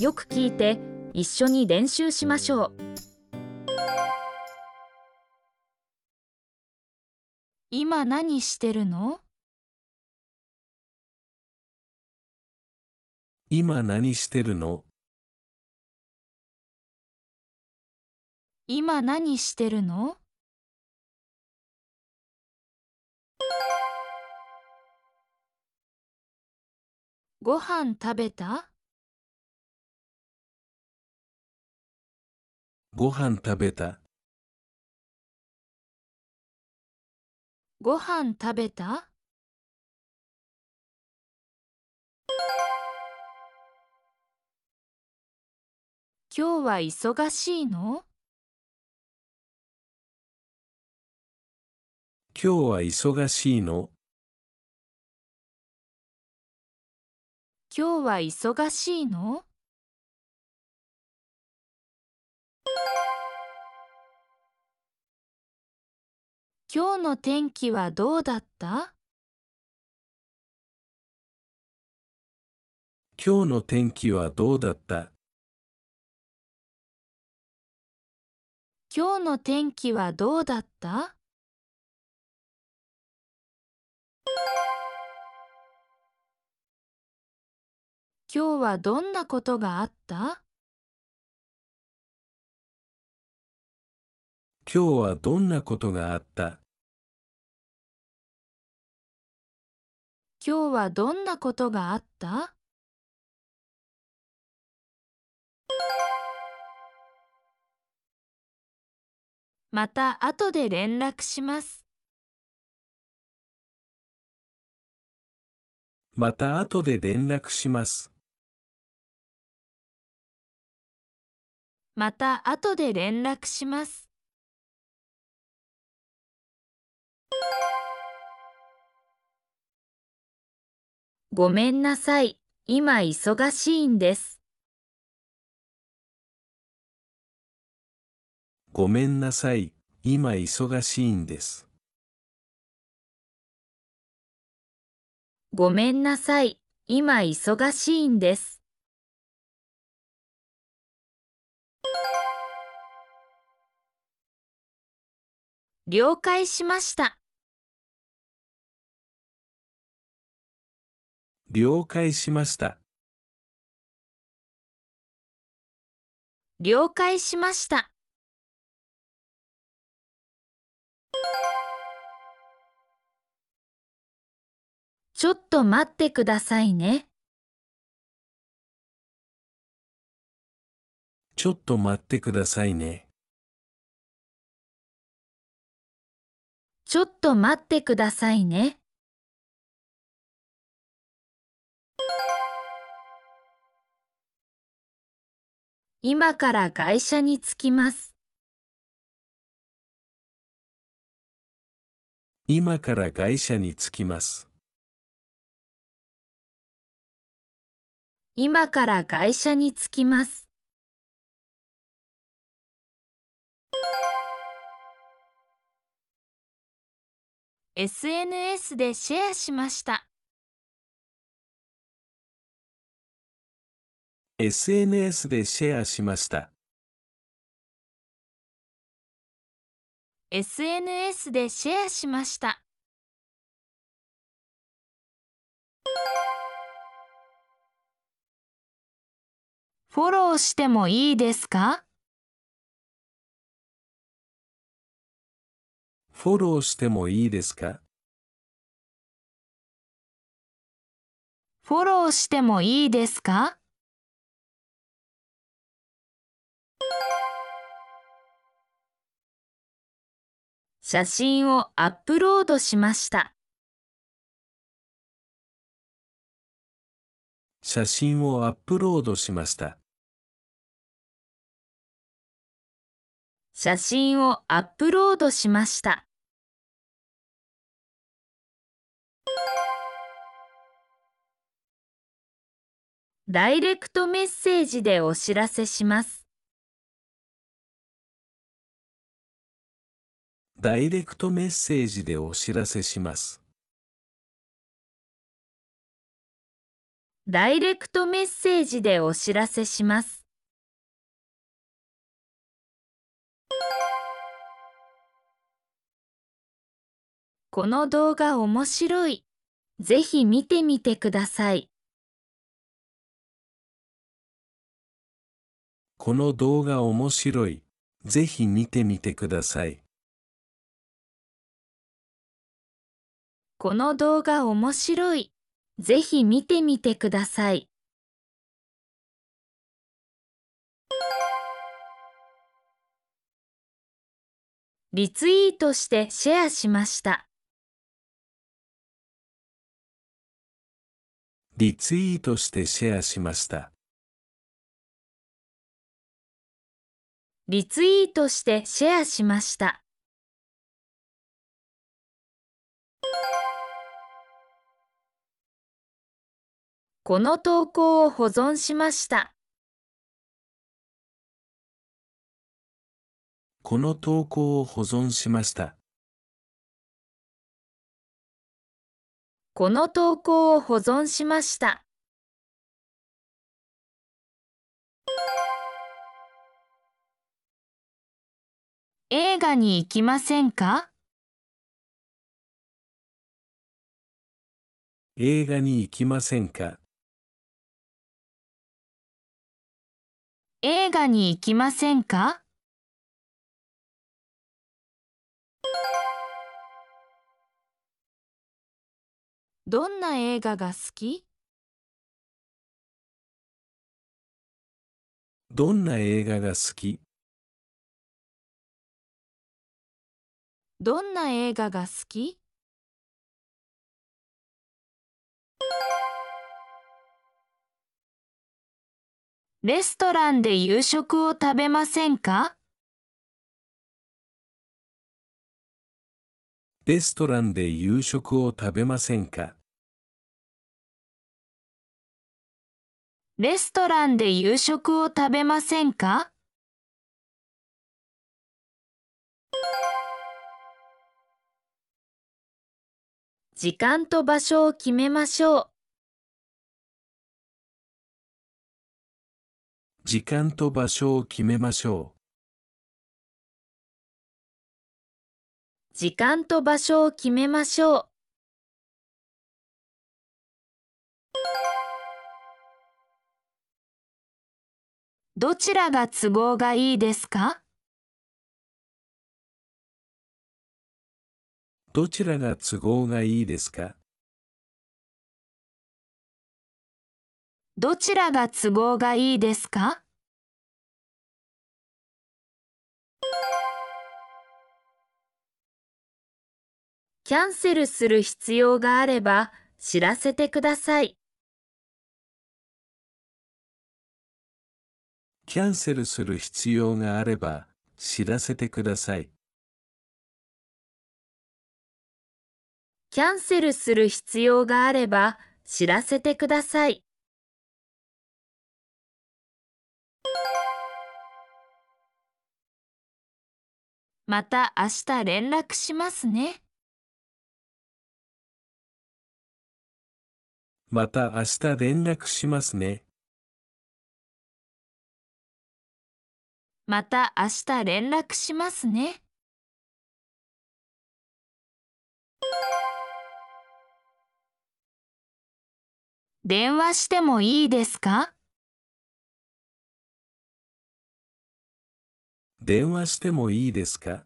よく聞いて一緒に練習しましょう。今何してるの？今何してるの？今何してるの？ご飯食べた？ご飯食べた？ご飯食べた？今日は忙しいの？今日は忙しいの？今日は忙しいの？今日の天気はどうだった？今日の天気はどうだった？今日の天気はどうだった？今日はどんなことがあった？今日はどんなことがあった？今日はどんなことがあった？また後で連絡します。また後で連絡します。また後で連絡します。ごめんなさい。今忙しいんです。ごめんなさい。今忙しいんです。ごめんなさい。今忙しいんです。了解しました。了解しました。了解しました。ちょっと待ってくださいね。ちょっと待ってくださいね。ちょっと待ってくださいね。今から会社に着きます。今から会社に着きます。今から会社に着きます。SNS でシェアしました。SNS でシェアしました。SNS でシェアしました。フォローしてもいいですか？フォローしてもいいですか？フォローしてもいいですか？写真をアップロードしました。写真をアップロードしました。写真をアップロードしました。ダイレクトメッセージでお知らせします。ダイレクトメッセージでお知らせします。ダイレクトメッセージでお知らせします。この動画面白い。ぜひ見てみてください。この動画面白い。ぜひ見てみてください。この動画面白い。ぜひ見てみてください。リツイートしてシェアしました。リツイートしてシェアしました。リツイートしてシェアしました。この投稿を保存しました。この投稿を保存しました。この投稿を保存しました。映画に行きませんか？映画に行きませんか？映画に行きませんか？どんな映画が好き？どんな映画が好き？どんな映画が好き？レストランで夕食を食べませんか？レストランで夕食を食べませんか？レストランで夕食を食べませんか？時間と場所を決めましょう。時間と場所を決めましょ時間と場所を決めましょう。どちらが都合がいいですか？う。どちらが都合がいいですか？どちらが都合がいいですか？キャンセルする必要があれば知らせてください。キャンセルする必要があれば知らせてください。キャンセルする必要があれば知らせてください。また明日連絡しますね。また明日連絡しますね。また明日連絡しますね。電話してもいいですか？電話してもいいですか？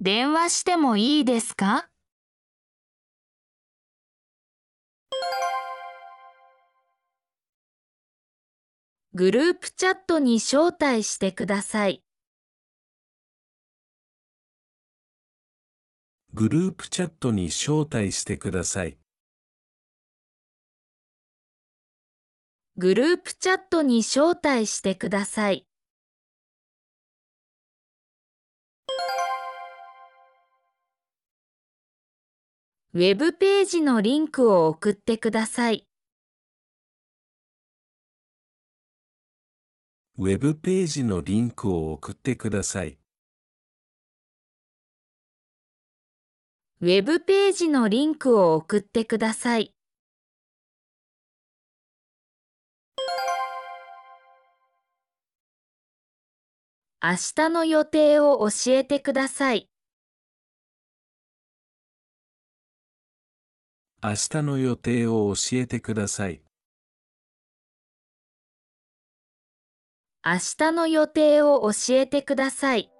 電話してもいいですか？グループチャットに招待してください。グループチャットに招待してください。グループチャットに招待してください。ウェブページのリンクを送ってください。ウェブページのリンクを送ってください。ウェブページのリンクを送ってください。明日の予定を教えてください。明日の予定を教えてください。明日の予定を教えてください。